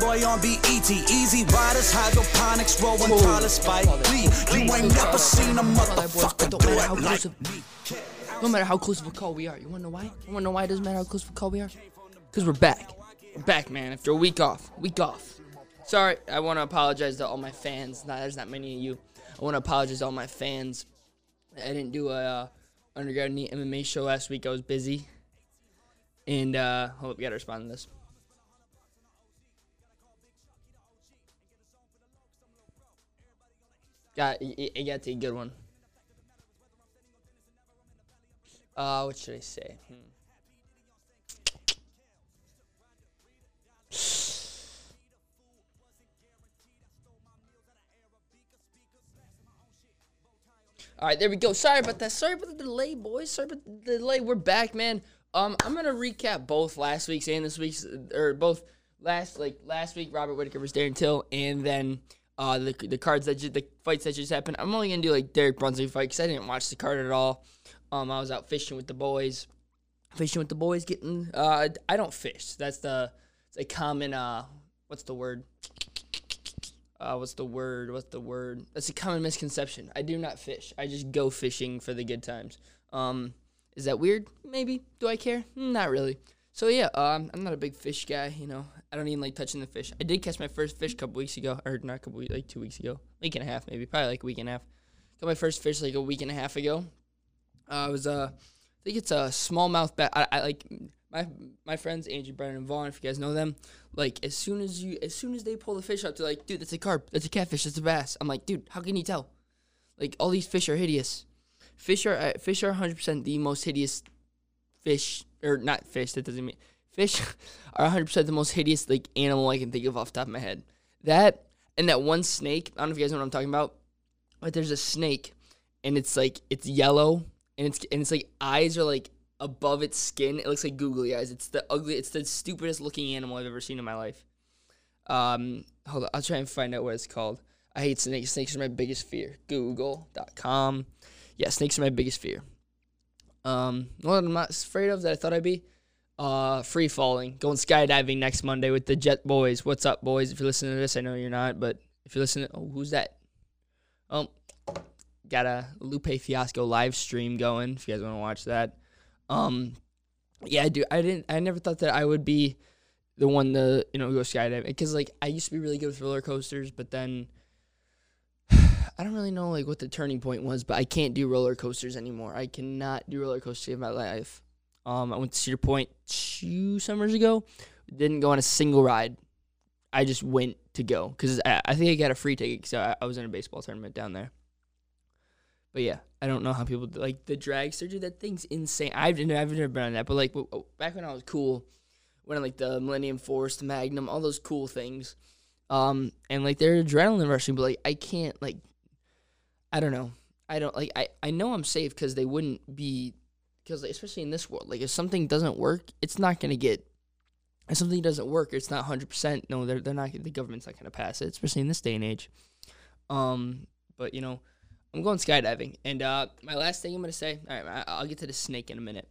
Playboy on BET. Easy riders, hydroponics, rolling taller Spike Lee. You ain't never seen a motherfucker do it like me. No matter how close of a call we are. You wanna know why? You wanna know why it doesn't matter how close of a call we are? Because we're back. We're back, man, after a week off. Week off. Sorry, I wanna apologize to all my fans. Nah, there's not many of you. I wanna apologize to all my fans. I didn't do a uh, undergrad Neat MMA show last week. I was busy. And uh hold up, we gotta respond to this. Got it got a good one. Uh, what should I say? Hmm. All right, there we go. Sorry about that. Sorry about the delay, boys. Sorry about the delay. We're back, man. Um, I'm gonna recap both last week's and this week's, or both last like last week. Robert Whittaker was Darren Till, and then uh the the cards that ju- the fights that just happened. I'm only gonna do like Derek Brunson fight because I didn't watch the card at all. Um, I was out fishing with the boys, fishing with the boys. Getting uh, I don't fish. That's the it's a common uh, what's the word? Uh, what's the word? What's the word? That's a common misconception. I do not fish. I just go fishing for the good times. Um, is that weird? Maybe. Do I care? Not really. So yeah, um, I'm not a big fish guy. You know, I don't even like touching the fish. I did catch my first fish a couple weeks ago, or not a couple weeks, like two weeks ago, week and a half maybe, probably like a week and a half. Got my first fish like a week and a half ago. Uh, it was uh, I think it's a smallmouth bass. I, I like my my friends Andrew, Brennan, and Vaughn. If you guys know them, like as soon as you as soon as they pull the fish up, they're like, dude, that's a carp, that's a catfish, that's a bass. I'm like, dude, how can you tell? Like all these fish are hideous. Fish are uh, fish are 100 percent the most hideous fish, or not fish. That doesn't mean fish are 100 percent the most hideous like animal I can think of off top of my head. That and that one snake. I don't know if you guys know what I'm talking about, but there's a snake, and it's like it's yellow, and it's and it's like eyes are like above its skin. It looks like googly eyes. It's the ugly. It's the stupidest looking animal I've ever seen in my life. Um, hold on. I'll try and find out what it's called. I hate snakes. Snakes are my biggest fear. Google.com. Yeah, snakes are my biggest fear. Um, what I'm not afraid of that I thought I'd be. Uh, free falling, going skydiving next Monday with the Jet Boys. What's up, boys? If you're listening to this, I know you're not, but if you're listening, oh, who's that? Oh, got a Lupe Fiasco live stream going. If you guys want to watch that, um, yeah, I do. I didn't, I never thought that I would be the one to you know go skydiving because like I used to be really good with roller coasters, but then I don't really know like what the turning point was, but I can't do roller coasters anymore. I cannot do roller coasters in my life. Um, I went to Cedar Point two summers ago. Didn't go on a single ride. I just went to go because I, I think I got a free ticket because I, I was in a baseball tournament down there. But yeah, I don't know how people like the dragster. Dude, that thing's insane. I've never, I've never been on that, but like back when I was cool, when like the Millennium Force, the Magnum, all those cool things, um, and like they're adrenaline rushing. But like I can't like, I don't know. I don't like. I I know I'm safe because they wouldn't be because like, especially in this world, like if something doesn't work, it's not gonna get. If something doesn't work, it's not hundred percent. No, they're they're not. The government's not gonna pass it, especially in this day and age. Um, but you know, I'm going skydiving, and uh, my last thing I'm gonna say. All right, I'll get to the snake in a minute,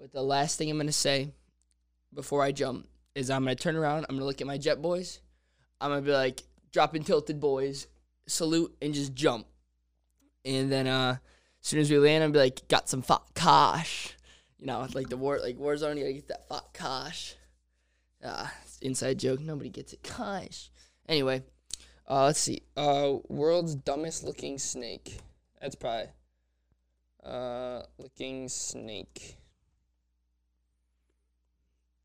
but the last thing I'm gonna say before I jump is I'm gonna turn around. I'm gonna look at my jet boys. I'm gonna be like, dropping tilted boys, salute and just jump, and then uh, as soon as we land, I'm be like, got some fat cash. You know, like the war, like Warzone, you gotta get that fat cash. An inside joke. Nobody gets it. Cash. Anyway, uh, let's see. Uh, world's dumbest looking snake. That's probably. Uh, looking snake.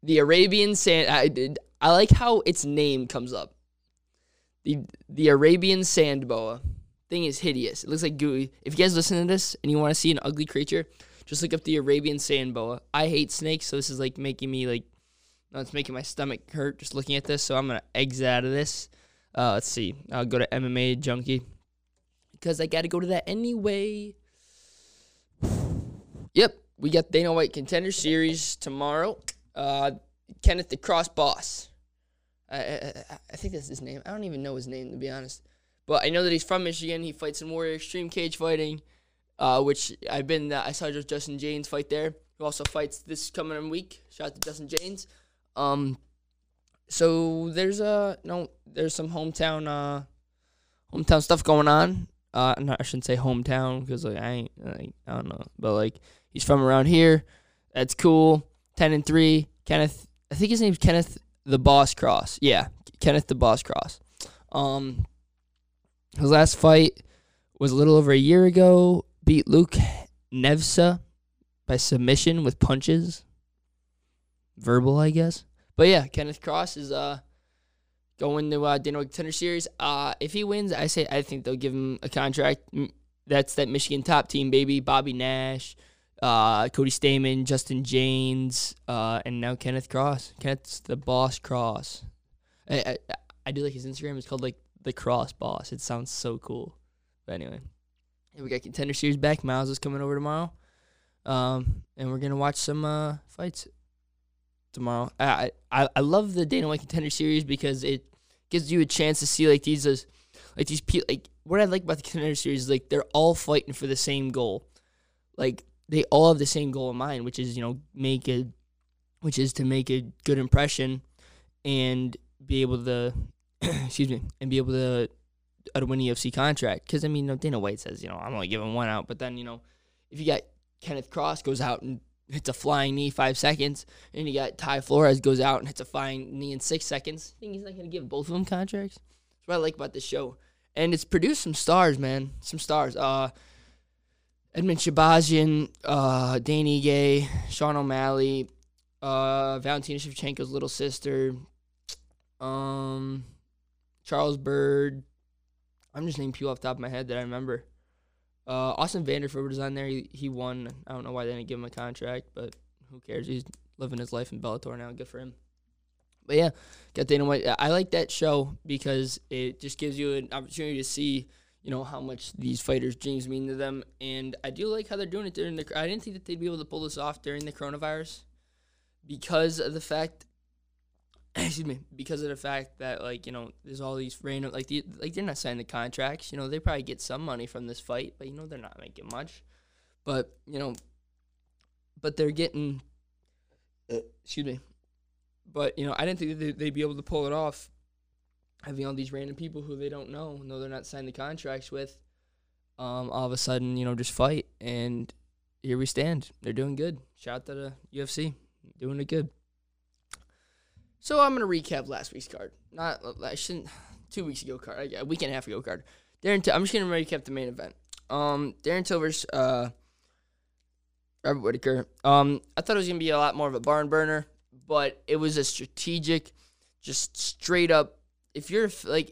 The Arabian sand. I did. I like how its name comes up. The the Arabian sand boa thing is hideous. It looks like gooey. If you guys listen to this and you want to see an ugly creature, just look up the Arabian sand boa. I hate snakes, so this is like making me like, no, it's making my stomach hurt just looking at this. So I'm gonna exit out of this. Uh, let's see. I'll go to MMA Junkie because I got to go to that anyway. Yep, we got Dana White Contender Series tomorrow. Uh, Kenneth the Cross Boss. I, I, I think that's his name. I don't even know his name to be honest, but I know that he's from Michigan. He fights in Warrior Extreme Cage Fighting, uh, which I've been. Uh, I saw just Justin Jaynes fight there. Who also fights this coming week. Shout out to Justin Jaynes. Um, so there's a no, there's some hometown uh, hometown stuff going on. Uh, no, I shouldn't say hometown because like I ain't, like, I don't know, but like he's from around here. That's cool. Ten and three. Kenneth, I think his name's Kenneth the Boss Cross. Yeah, Kenneth the Boss Cross. Um, his last fight was a little over a year ago. Beat Luke Nevsa by submission with punches. Verbal, I guess. But yeah, Kenneth Cross is uh going to uh, Dana White Contender Series. Uh, if he wins, I say I think they'll give him a contract. That's that Michigan top team, baby. Bobby Nash, uh, Cody Stamann, Justin Jaynes, uh, and now Kenneth Cross. Kenneth's the boss Cross. I, I, I do like his Instagram. It's called like the Cross Boss. It sounds so cool. But anyway, we got Contender Series back. Miles is coming over tomorrow, um, and we're gonna watch some uh, fights tomorrow. I, I I love the Dana White Contender Series because it gives you a chance to see like these uh, like these people like what I like about the Contender Series is like they're all fighting for the same goal. Like they all have the same goal in mind, which is you know make a, which is to make a good impression, and be able to, excuse me, and be able to, to win a UFC contract. Because I mean, you know, Dana White says you know I'm only giving one out, but then you know if you got Kenneth Cross goes out and hits a flying knee five seconds, and you got Ty Flores goes out and hits a flying knee in six seconds. I think he's not gonna give both of them contracts. That's what I like about this show, and it's produced some stars, man, some stars. Uh, Edmen Shahbazyan, uh, Danny Gay, Sean O'Malley, uh, Valentina Shevchenko's little sister, um, Charles Byrd. I'm just naming people off the top of my head that I remember. Uh, Austin Vanderford was on there. He, he won. I don't know why they didn't give him a contract, but who cares? He's living his life in Bellator now. Good for him. But yeah, got Dana White. I like that show because it just gives you an opportunity to see, you know, how much these fighters' dreams mean to them. And I do like how they're doing it during the. I didn't think that they'd be able to pull this off during the coronavirus, because of the fact. Excuse me, because of the fact that like you know there's all these random like the, like they're not signing the contracts. You know they probably get some money from this fight, but you know they're not making much. But you know, but they're getting. Uh, excuse me, but you know, I didn't think they'd be able to pull it off, having all these random people who they don't know, know they're not signed the contracts with, um, all of a sudden, you know, just fight, and here we stand. They're doing good. Shout out to the UFC, doing it good. So I'm gonna recap last week's card. Not I shouldn't. Two weeks ago card, Yeah, a week and a half ago card. Darren, Till, I'm just gonna recap the main event. Um, Darren Till versus uh, Robert Whittaker. Um, I thought it was gonna be a lot more of a barn burner but it was a strategic, just straight up. If you're like,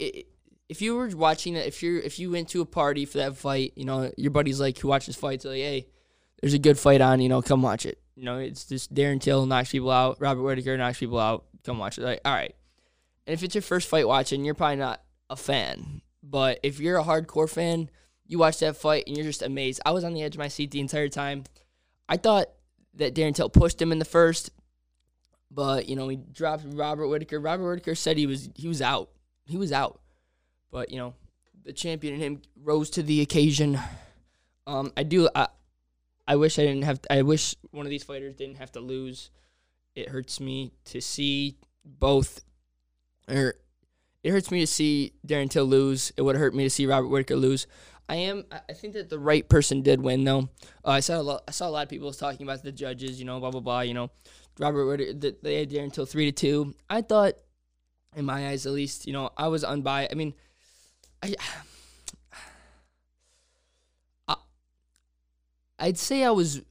if you were watching that, if you're if you went to a party for that fight, you know your buddies like who watches fights, like, hey, there's a good fight on, you know, come watch it. You know, it's just Darren Till knocks people out, Robert Whittaker knocks people out, come watch it. Like, all right. And if it's your first fight watching, you're probably not a fan. But if you're a hardcore fan, you watch that fight and you're just amazed. I was on the edge of my seat the entire time. I thought that Darren Till pushed him in the first, but you know he dropped Robert Whittaker. Robert Whittaker said he was he was out. He was out. But you know the champion in him rose to the occasion. Um, I do. I, I wish I didn't have. I wish one of these fighters didn't have to lose. It hurts me to see both. Or it hurts me to see Darren Till lose. It would hurt me to see Robert Whittaker lose. I am. I think that the right person did win, though. Uh, I saw a lot. I saw a lot of people talking about the judges. You know, blah blah blah. You know, Robert Whittaker. They had Darren Till three to two. I thought, in my eyes at least, you know, I was unbiased. I mean, I. I I'd say I was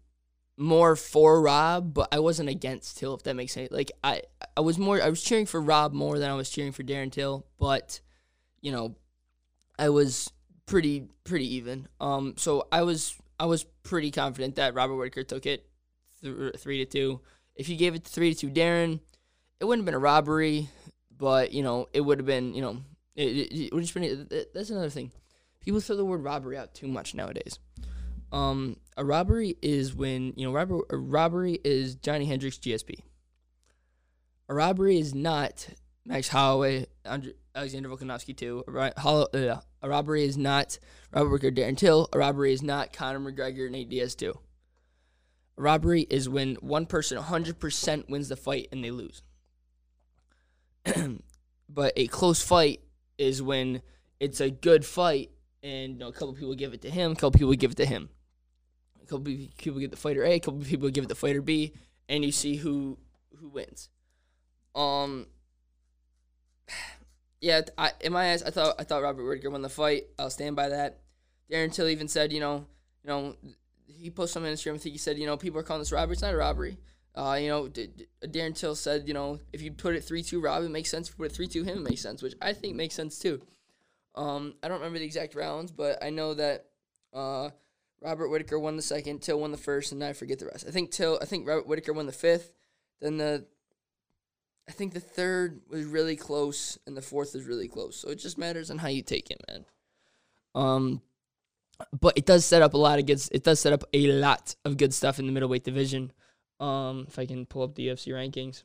more for Rob, but I wasn't against Till. If that makes sense. Like I, I was more. I was cheering for Rob more than I was cheering for Darren Till. But, you know, I was pretty pretty even. Um, so I was I was pretty confident that Robert Whittaker took it th- three to two. If you gave it three to two, Darren, it wouldn't have been a robbery, but you know it would have been you know it, it, it would just been. That's another thing. People throw the word robbery out too much nowadays. Um, a robbery is when you know robbery. A robbery is Johny Hendricks GSP. A robbery is not Max Holloway, Alexander Volkanovski too. A, robbery is not Robert Whittaker, Darren Till. A robbery is not Conor McGregor, Nate Diaz too. A robbery is when one person 100% wins the fight and they lose. but a close fight is when it's a good fight and you know, a couple people give it to him, a couple people give it to him. A couple people give the fighter A, a couple people give it to fighter B, and you see who who wins. Um. Yeah, I, in my eyes, I thought I thought Robert Whittaker won the fight. I'll stand by that. Darren Till even said, you know, you know, he posted on Instagram. I think he said, you know, people are calling this robbery. It's not a robbery. Uh, you know, D- D- Darren Till said, you know, if you put it three two Rob, it makes sense. If you put it three two him, it makes sense, which I think makes sense too. Um, I don't remember the exact rounds, but I know that uh, Robert Whittaker won the second, Till won the first, and I forget the rest. I think Till, I think Robert Whittaker won the fifth. Then the, I think the third was really close, and the fourth is really close. So it just matters on how you take it, man. Um, but it does set up a lot of good. It does set up a lot of good stuff in the middleweight division. Um, if I can pull up the UFC rankings.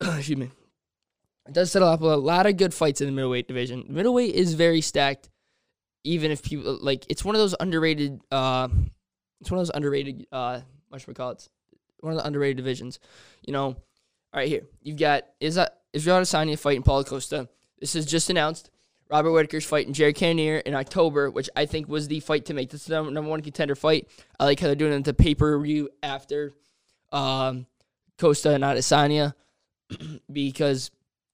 Excuse me. It does set up a lot of good fights in the middleweight division. Middleweight is very stacked, even if people like it's one of those underrated. Uh, it's one of those underrated. Uh, what should we call it? One of the underrated divisions. You know, all right here you've got is that Israel Adesanya fighting Paulo Costa. This is just announced. Robert Whittaker's fighting Jared Cannonier in October, which I think was the fight to make. This is the number one contender fight. I like how they're doing it the pay per view after um, Costa and Adesanya because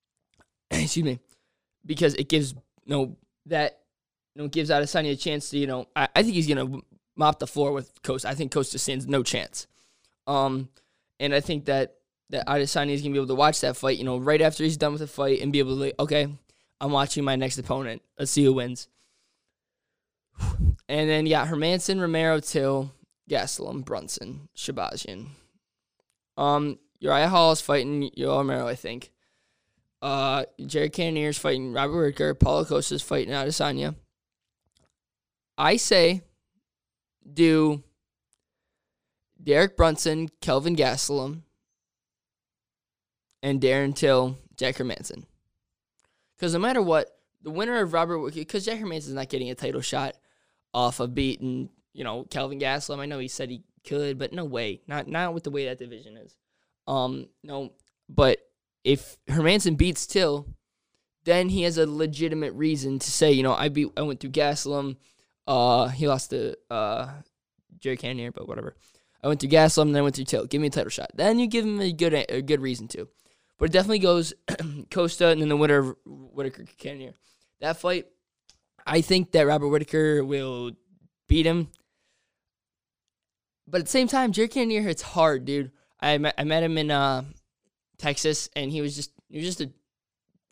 excuse me because it gives you know that you know gives Adesanya a chance to you know I, I think he's gonna mop the floor with Costa. I think Costa stands no chance. Um, and I think that that Adesanya is gonna be able to watch that fight. You know, right after he's done with the fight and be able to like, okay I'm watching my next opponent. Let's see who wins. And then yeah, Hermansson, Romero, Till, Gastelum, Brunson, Shahbazyan. Um, Uriah Hall is fighting Yoel Romero, I think. Uh, Jared is fighting Robert Whittaker. Paulo Costa is fighting Adesanya. I say do Derek Brunson, Kelvin Gastelum, and Darren Till, Jack Hermansson. Because no matter what, the winner of Robert, because Jack Hermansson is not getting a title shot off of beating, you know, Kelvin Gastelum. I know he said he could, but no way. Not not with the way that division is. Um, no, but if Hermansson beats Till, then he has a legitimate reason to say, you know, I beat, I went through Gastelum. Uh, he lost to uh, Jerry Cannonier, but whatever. I went through Gastelum, then I went through Till. Give me a title shot. Then you give him a good a good reason to. But it definitely goes Costa and then the winner Whittaker Cannonier. That fight, I think that Robert Whittaker will beat him. But at the same time, Jerry Cannonier hits hard, dude. I met, I met him in uh, Texas, and he was just he was just a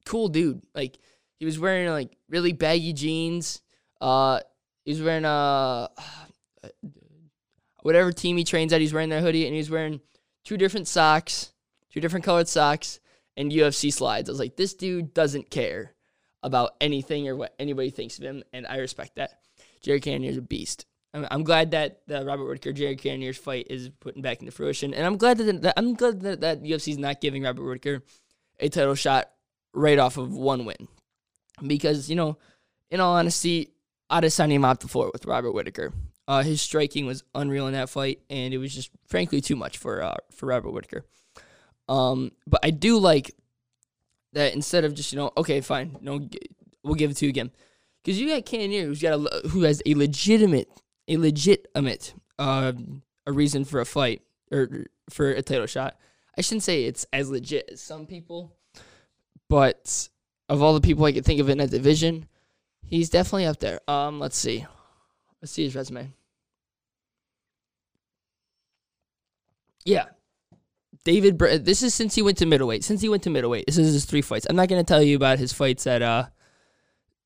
cool dude. Like he was wearing like really baggy jeans. Uh, he was wearing uh whatever team he trains at. He's wearing that hoodie, and he's wearing two different socks two different colored socks, and UFC slides. I was like, this dude doesn't care about anything or what anybody thinks of him, and I respect that. Jerry Cannonier's a beast. I'm, I'm glad that the Robert Whittaker Jerry Cannonier's fight is putting back into fruition, and I'm glad that, that I'm glad that, that UFC's not giving Robert Whittaker a title shot right off of one win, because you know, in all honesty, Adesanya mopped the floor with Robert Whittaker. Uh, his striking was unreal in that fight, and it was just frankly too much for uh, for Robert Whittaker. Um, but I do like that instead of just you know, okay, fine, no, we'll give it to you again, because you got Cannonier who's got a who has a legitimate, a legitimate, uh, a reason for a fight or for a title shot. I shouldn't say it's as legit as some people, but of all the people I could think of in that division, he's definitely up there. Um, let's see, let's see his resume. Yeah, David, this is since he went to middleweight. Since he went to middleweight, this is his three fights. I'm not going to tell you about his fights at uh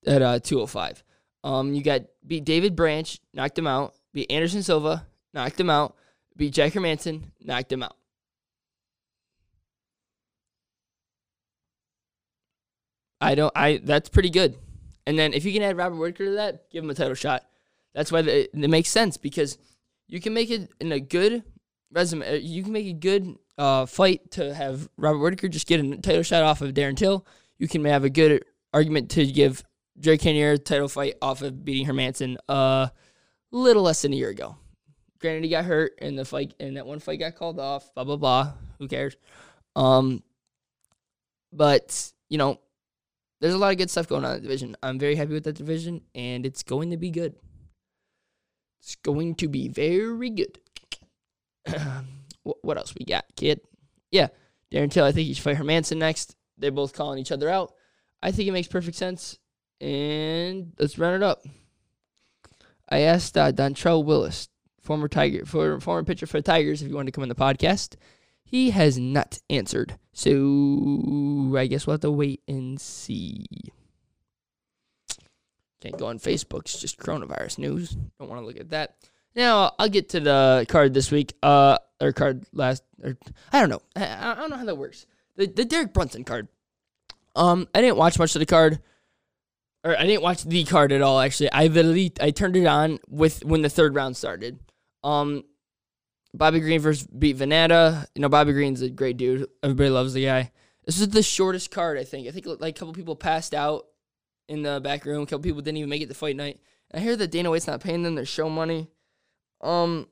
at uh 205. Um, you got beat David Branch, knocked him out. Beat Anderson Silva, knocked him out. Beat Jack Hermansson, knocked him out. I don't. I that's pretty good. And then if you can add Robert Whittaker to that, give him a title shot. That's why the, it makes sense because you can make it in a good resume. Uh, you can make a good uh, fight to have Robert Whittaker just get a title shot off of Darren Till. You can have a good argument to give Jerry Cannonier a title fight off of beating Hermansson a uh, little less than a year ago. Granted, he got hurt and the fight and that one fight got called off. Blah blah blah. Who cares? Um, but you know, there's a lot of good stuff going on in the division. I'm very happy with that division, and it's going to be good. It's going to be very good. what else we got, kid? Yeah, Darren Till. I think he should fight Hermansson next. They're both calling each other out. I think it makes perfect sense. And let's run it up. I asked uh, Dontrelle Willis, former Tiger, for, former pitcher for the Tigers, if you wanted to come on the podcast. He has not answered. So I guess we'll have to wait and see. Can't go on Facebook. It's just coronavirus news. Don't want to look at that. Now I'll get to the card this week. Uh, or card last. Or I don't know. I, I don't know how that works. The the Derek Brunson card. Um, I didn't watch much of the card, or I didn't watch the card at all. Actually, I literally I turned it on with when the third round started. Um, Bobby Green versus beat Vannata. You know, Bobby Green's a great dude. Everybody loves the guy. This is the shortest card, I think. I think like a couple people passed out in the back room. A couple people didn't even make it to fight night. I hear that Dana White's not paying them their show money. Um,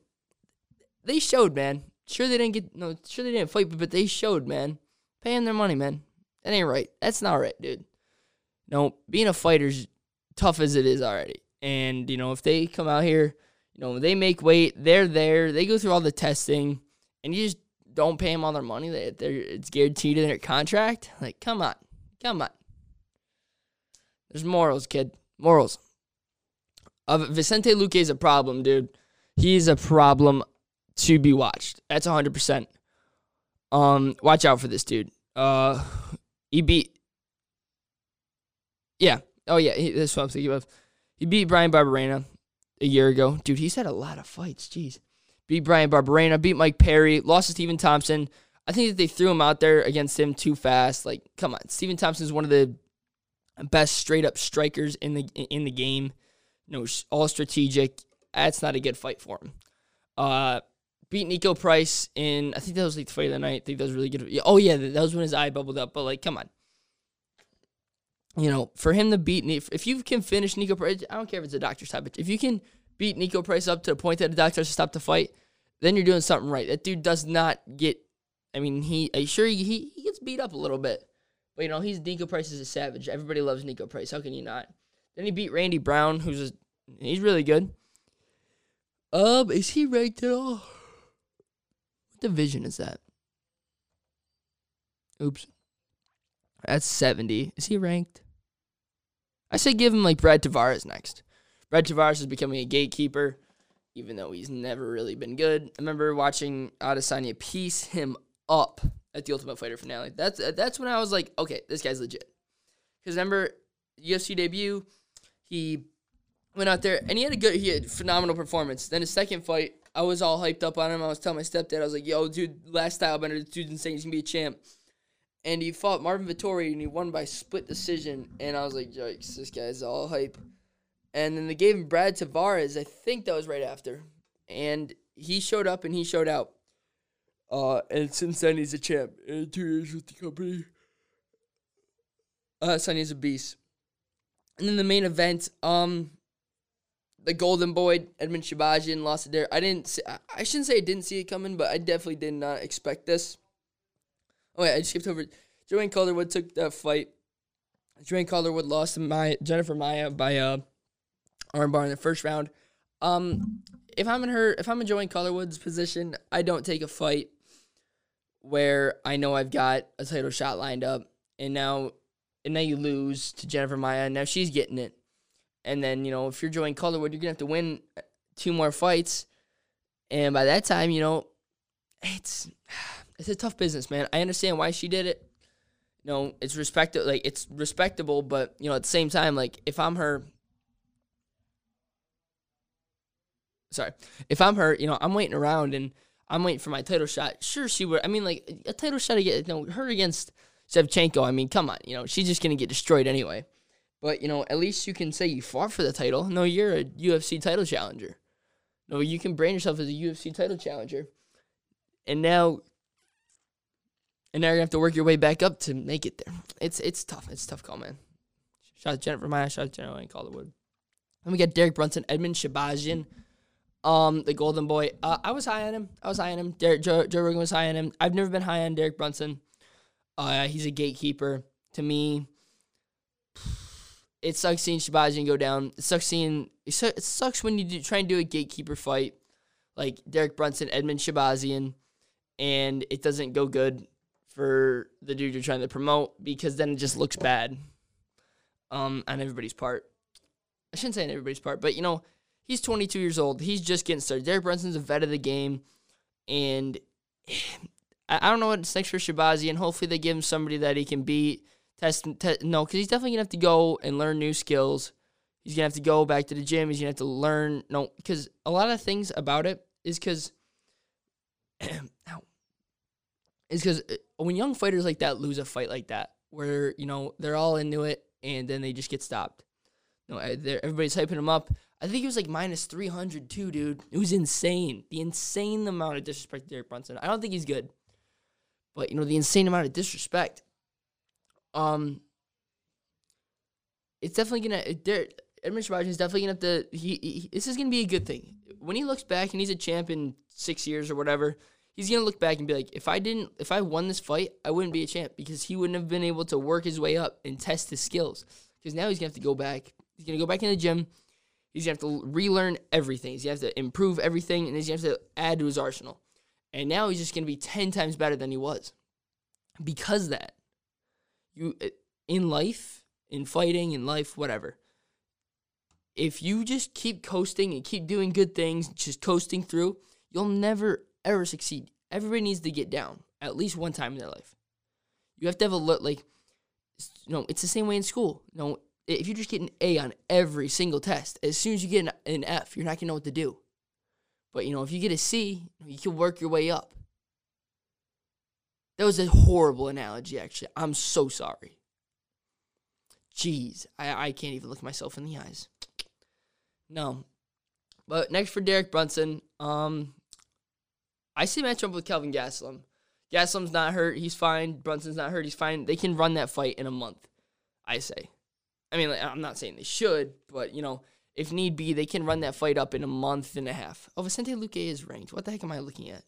they showed, man. Sure they didn't get no. Sure they didn't fight, but they showed, man. Paying their money, man. That ain't right. That's not right, dude. No, being a fighter's tough as it is already. And you know, if they come out here you know, they make weight, they're there, they go through all the testing, and you just don't pay them all their money. They, they're, it's guaranteed in their contract. Like, come on, come on. There's morals, kid. Morals. Uh, Vicente Luque is a problem, dude. He's a problem to be watched. That's 100%. Um, watch out for this dude. Uh, he beat. Yeah. Oh yeah. He, that's what I'm thinking of. He beat Bryan Barberena a year ago. Dude, he's had a lot of fights. Jeez. Beat Bryan Barberena, beat Mike Perry, lost to Stephen Thompson. I think that they threw him out there against him too fast. Like, come on. Stephen Thompson is one of the best straight up strikers in the in the game. You know, all strategic. That's not a good fight for him. Uh, beat Niko Price in I think that was like the fight of the night. I think that was really good. Oh yeah, that was when his eye bubbled up. But like, come on you know, for him to beat, if you can finish Niko Price, I don't care if it's a doctor's type, if you can beat Niko Price up to the point that the doctor has to stop the fight, then you're doing something right. That dude does not get, I mean, he, sure he, he gets beat up a little bit, but you know, he's Niko Price is a savage. Everybody loves Niko Price. How can you not? Then he beat Randy Brown, who's a, he's really good. Um, is he ranked at all? What division is that? Oops. That's 70. Is he ranked? I say give him like Brad Tavares next. Brad Tavares is becoming a gatekeeper, even though he's never really been good. I remember watching Adesanya piece him up at the Ultimate Fighter finale. That's that's when I was like, okay, this guy's legit. Because remember, UFC debut, he went out there and he had a good, he had phenomenal performance. Then his second fight, I was all hyped up on him. I was telling my stepdad, I was like, yo, dude, last Stylebender, this dude's insane. He's gonna be a champ and he fought Marvin Vettori and he won by split decision. And I was like, yikes, this guy's all hype. And then they gave him Brad Tavares. I think that was right after. And he showed up and he showed out. Uh, and since then he's a champ. And two years with the company. Uh, Sonny's a beast. And then the main event, um, the Golden Boy Edmen Shahbazyan lost it there. I didn't. See, I shouldn't say I didn't see it coming, but I definitely did not expect this. Oh yeah, I skipped over. Joanne Calderwood took that fight. Joanne Calderwood lost to Maia, Jennifer Maia by uh, armbar in the first round. Um, if I'm in her, if I'm in Joanne Calderwood's position, I don't take a fight where I know I've got a title shot lined up, and now, and now you lose to Jennifer Maia. and now she's getting it, and then you know if you're Joanne Calderwood, you're gonna have to win two more fights, and by that time, you know, it's it's a tough business, man. I understand why she did it. You know, it's respect like it's respectable, but you know, at the same time, like if I'm her sorry. If I'm her, you know, I'm waiting around and I'm waiting for my title shot. Sure she would I mean like a title shot against you know, her against Shevchenko, I mean, come on, you know, she's just gonna get destroyed anyway. But, you know, at least you can say you fought for the title. No, you're a UFC title challenger. No, you can brand yourself as a UFC title challenger. And now and now you have to work your way back up to make it there. It's it's tough. It's tough call, man. Shout out to Jennifer Maia, shout out Jennifer and Calderwood. And we got Derek Brunson, Edmen Shahbazyan, um, the Golden Boy. Uh, I was high on him. I was high on him. Derek, Joe, Joe Rogan was high on him. I've never been high on Derek Brunson. Uh, he's a gatekeeper. To me, it sucks seeing Shahbazyan go down. It sucks seeing it, it sucks when you do, try and do a gatekeeper fight like Derek Brunson, Edmen Shahbazyan, and it doesn't go good for the dude you're trying to promote because then it just looks bad um, on everybody's part. I shouldn't say on everybody's part, but you know, he's 22 years old. He's just getting started. Derek Brunson's a vet of the game, and I, don't know what's next for Shabazi, and Hopefully, they give him somebody that he can beat. Test, te- no, because he's definitely gonna have to go and learn new skills. He's gonna have to go back to the gym. He's gonna have to learn. No, because a lot of things about it is because, is because when young fighters like that lose a fight like that, where you know they're all into it and then they just get stopped. No, everybody's hyping him up. I think he was like minus 300 too, dude. It was insane. The insane amount of disrespect to Derek Brunson. I don't think he's good. But, you know, the insane amount of disrespect. Um, It's definitely going to... Derek, Edmen Shahbazyan is definitely to have to... He, he, this is to be a good thing. When he looks back and he's a champ in six years or whatever, he's to look back and be like, if I didn't... If I won this fight, I wouldn't be a champ because he wouldn't have been able to work his way up and test his skills. Because now he's to have to go back. He's to go back in the gym He's gonna have to relearn everything. He's gonna have to improve everything, and he's gonna have to add to his arsenal. And now he's just gonna be ten times better than he was, because that. You uh, in life, in fighting, in life, whatever. If you just keep coasting and keep doing good things, just coasting through, you'll never ever succeed. Everybody needs to get down at least one time in their life. You have to have a look like, you know, it's the same way in school. You know, if you just get an A on every single test, as soon as you get an, F, you're not gonna know what to do. But you know, if you get a C, you can work your way up. That was a horrible analogy, actually. I'm so sorry. Jeez, I, I can't even look myself in the eyes. No. But next for Derek Brunson, um, I see matchup with Kelvin Gastelum. Gastelum's not hurt, he's fine. Brunson's not hurt, he's fine. They can run that fight in a month, I say. I mean, like, I'm not saying they should, but you know, if need be, they can run that fight up in a month and a half. Oh, Vicente Luque is ranked. What the heck am I looking at?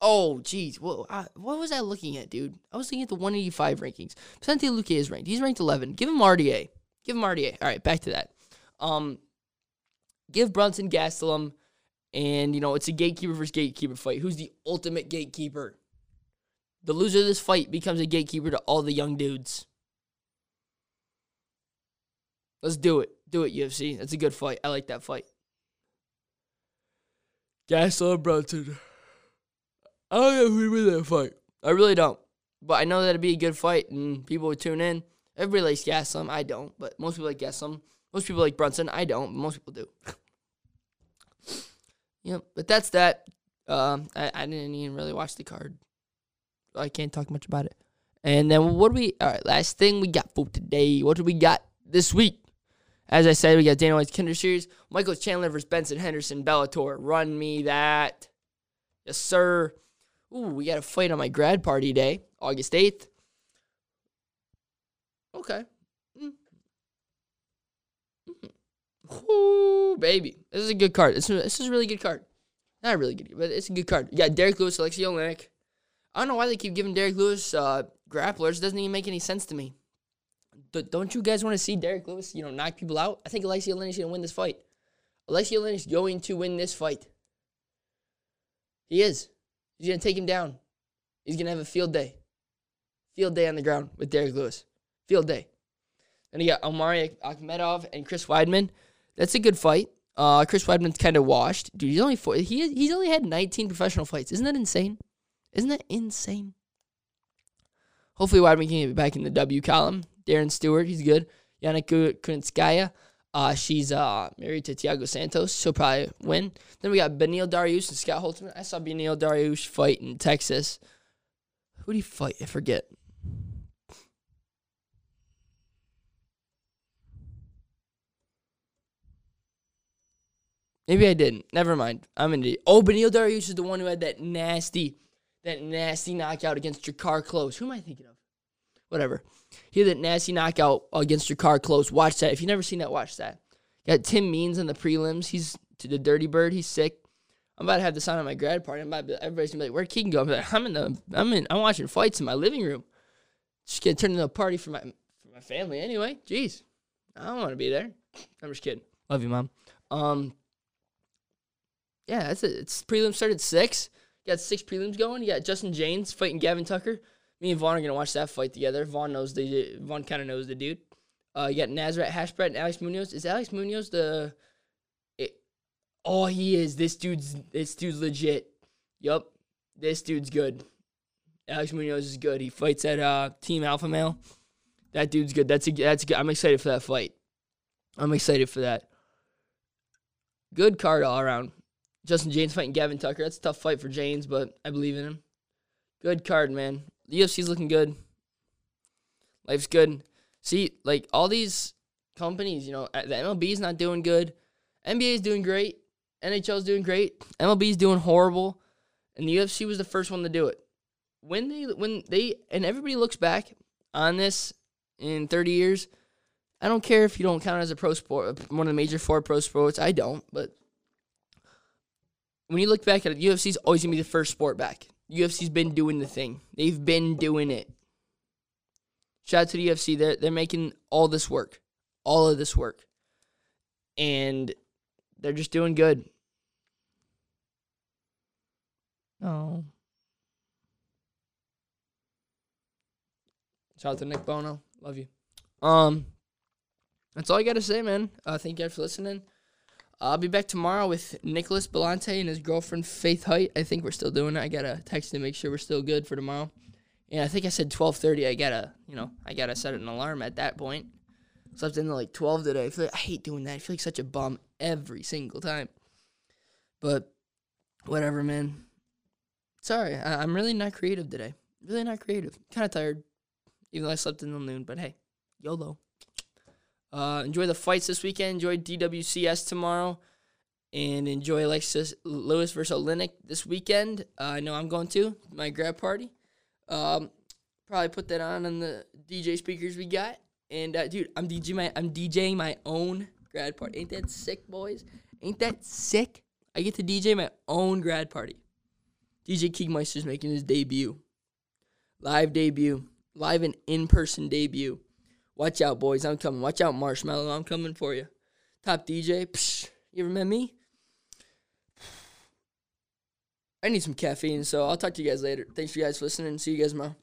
Oh, jeez. What was I looking at, dude? I was looking at the 185 rankings. Vicente Luque is ranked. He's ranked 11. Give him RDA. Give him RDA. All right, back to that. Um, give Brunson Gastelum, and you know it's a gatekeeper versus gatekeeper fight. Who's the ultimate gatekeeper? The loser of this fight becomes a gatekeeper to all the young dudes. Let's do it. Do it, UFC. That's a good fight. I like that fight. Gastelum Brunson. I don't know who would win that fight. I really don't. But I know that'd be a good fight and people would tune in. Everybody likes Gastelum. I don't, but most people like Gastelum. Most people like Brunson. I don't, but most people do. yep, but that's that. Um, I, I didn't even really watch the card. I can't talk much about it. And then what do we? All right, last thing we got for today. What do we got this week? As I said, we got Dana White's Kinder Series, Michael Chandler versus Benson Henderson, Bellator. Run me that. Yes, sir. Ooh, we got a fight on my grad party day, August 8th. Okay. Mm. Mm. Baby. This is a good card. This is, this is a really good card. Not a really good, but it's a good card. Got Derrick Lewis, Alexei Oleinik. I don't know why they keep giving Derrick Lewis uh, grapplers. It doesn't even make any sense to me don't you guys want to see Derrick Lewis, you know, knock people out? I think Alexei Oleinik's going to win this fight. Alexei Oleinik's going to win this fight. He is. He's going to take him down. He's going to have a field day. Field day on the ground with Derrick Lewis. Field day. And you got Omari Akhmedov and Chris Weidman. That's a good fight. Uh, Chris Weidman's kind of washed. Dude, he's only four, he he's only had 19 professional fights. Isn't that insane? Isn't that insane? Hopefully Weidman can get back in the W column. Darren Stewart, he's good. Yana Kunitskaya, uh, she's uh, married to Thiago Santos. She'll probably win. Then we got Beneil Dariush and Scott Holtzman. I saw Beneil Dariush fight in Texas. Who did he fight? I forget. Maybe I didn't. Never mind. I'm an idiot. Oh, Beneil Dariush is the one who had that nasty, that nasty knockout against Drakkar Klose. Who am I thinking of? Whatever. He had that nasty knockout against Drakkar Klose. Watch that. If you've never seen that, watch that. Got Tim Means in the prelims. He's to the Dirty Bird. He's sick. I'm about to have this on at my grad party. I'm about to everybody's gonna be like, "Where'd Keegan go?" I'm like, "I'm in the, I'm in, I'm watching fights in my living room. Just gonna turn into a party for my, for my family anyway. Jeez, I don't want to be there. I'm just kidding. Love you, mom. Um, yeah, that's it. It's prelim started six. You got six prelims going. You got Justin Jaynes fighting Gavin Tucker. Me and Vaughn are gonna watch that fight together. Vaughn knows the Vaughn kind of knows the dude. Uh, you got Nazareth Hashbred and Alex Munoz. Is Alex Munoz the? It, oh, he is. This dude's this dude's legit. Yup, this dude's good. Alex Munoz is good. He fights at uh, Team Alpha Male. That dude's good. That's a, that's good. I'm excited for that fight. I'm excited for that. Good card all around. Justin Jaynes fighting Gavin Tucker. That's a tough fight for Jaynes, but I believe in him. Good card, man. The UFC's looking good. Life's good. See, like all these companies, you know, uh, the MLB's not doing good. NBA's doing great. NHL's doing great. MLB's doing horrible. And the UFC was the first one to do it. When they when they and everybody looks back on this in 30 years, I don't care if you don't count it as a pro sport, one of the major four pro sports. I don't, but when you look back at it, UFC's always gonna be the first sport back. UFC's been doing the thing. They've been doing it. Shout out to the UFC. They're they're making all this work, all of this work, and they're just doing good. Oh. Shout out to Nick Bono. Love you. Um, that's all I gotta say, man. Uh, thank you guys for listening. I'll be back tomorrow with Nicholas Belante and his girlfriend Faith Height. I think we're still doing it. I gotta text to make sure we're still good for tomorrow. And I think I said twelve thirty. I gotta, you know, I gotta set an alarm at that point. Slept in like twelve today. I feel like I hate doing that. I feel like such a bum every single time. But whatever, man. Sorry, I- I'm really not creative today. Really not creative. Kind of tired, even though I slept until noon. But hey, YOLO. Uh, enjoy the fights this weekend. Enjoy DWCS tomorrow, and enjoy Alexis Lewis versus Oleinik this weekend. Uh, I know I'm going to my grad party. Um, probably put that on on the DJ speakers we got. And uh, dude, I'm DJ my I'm DJing my own grad party. Ain't that sick, boys? Ain't that sick? I get to DJ my own grad party. DJ Keegmeister's making his debut, live debut, live and in person debut. Watch out, boys. I'm coming. Watch out, Marshmello. I'm coming for you. Top DJ. Psh, you ever met me? I need some caffeine, so I'll talk to you guys later. Thanks for you guys for listening. See you guys tomorrow.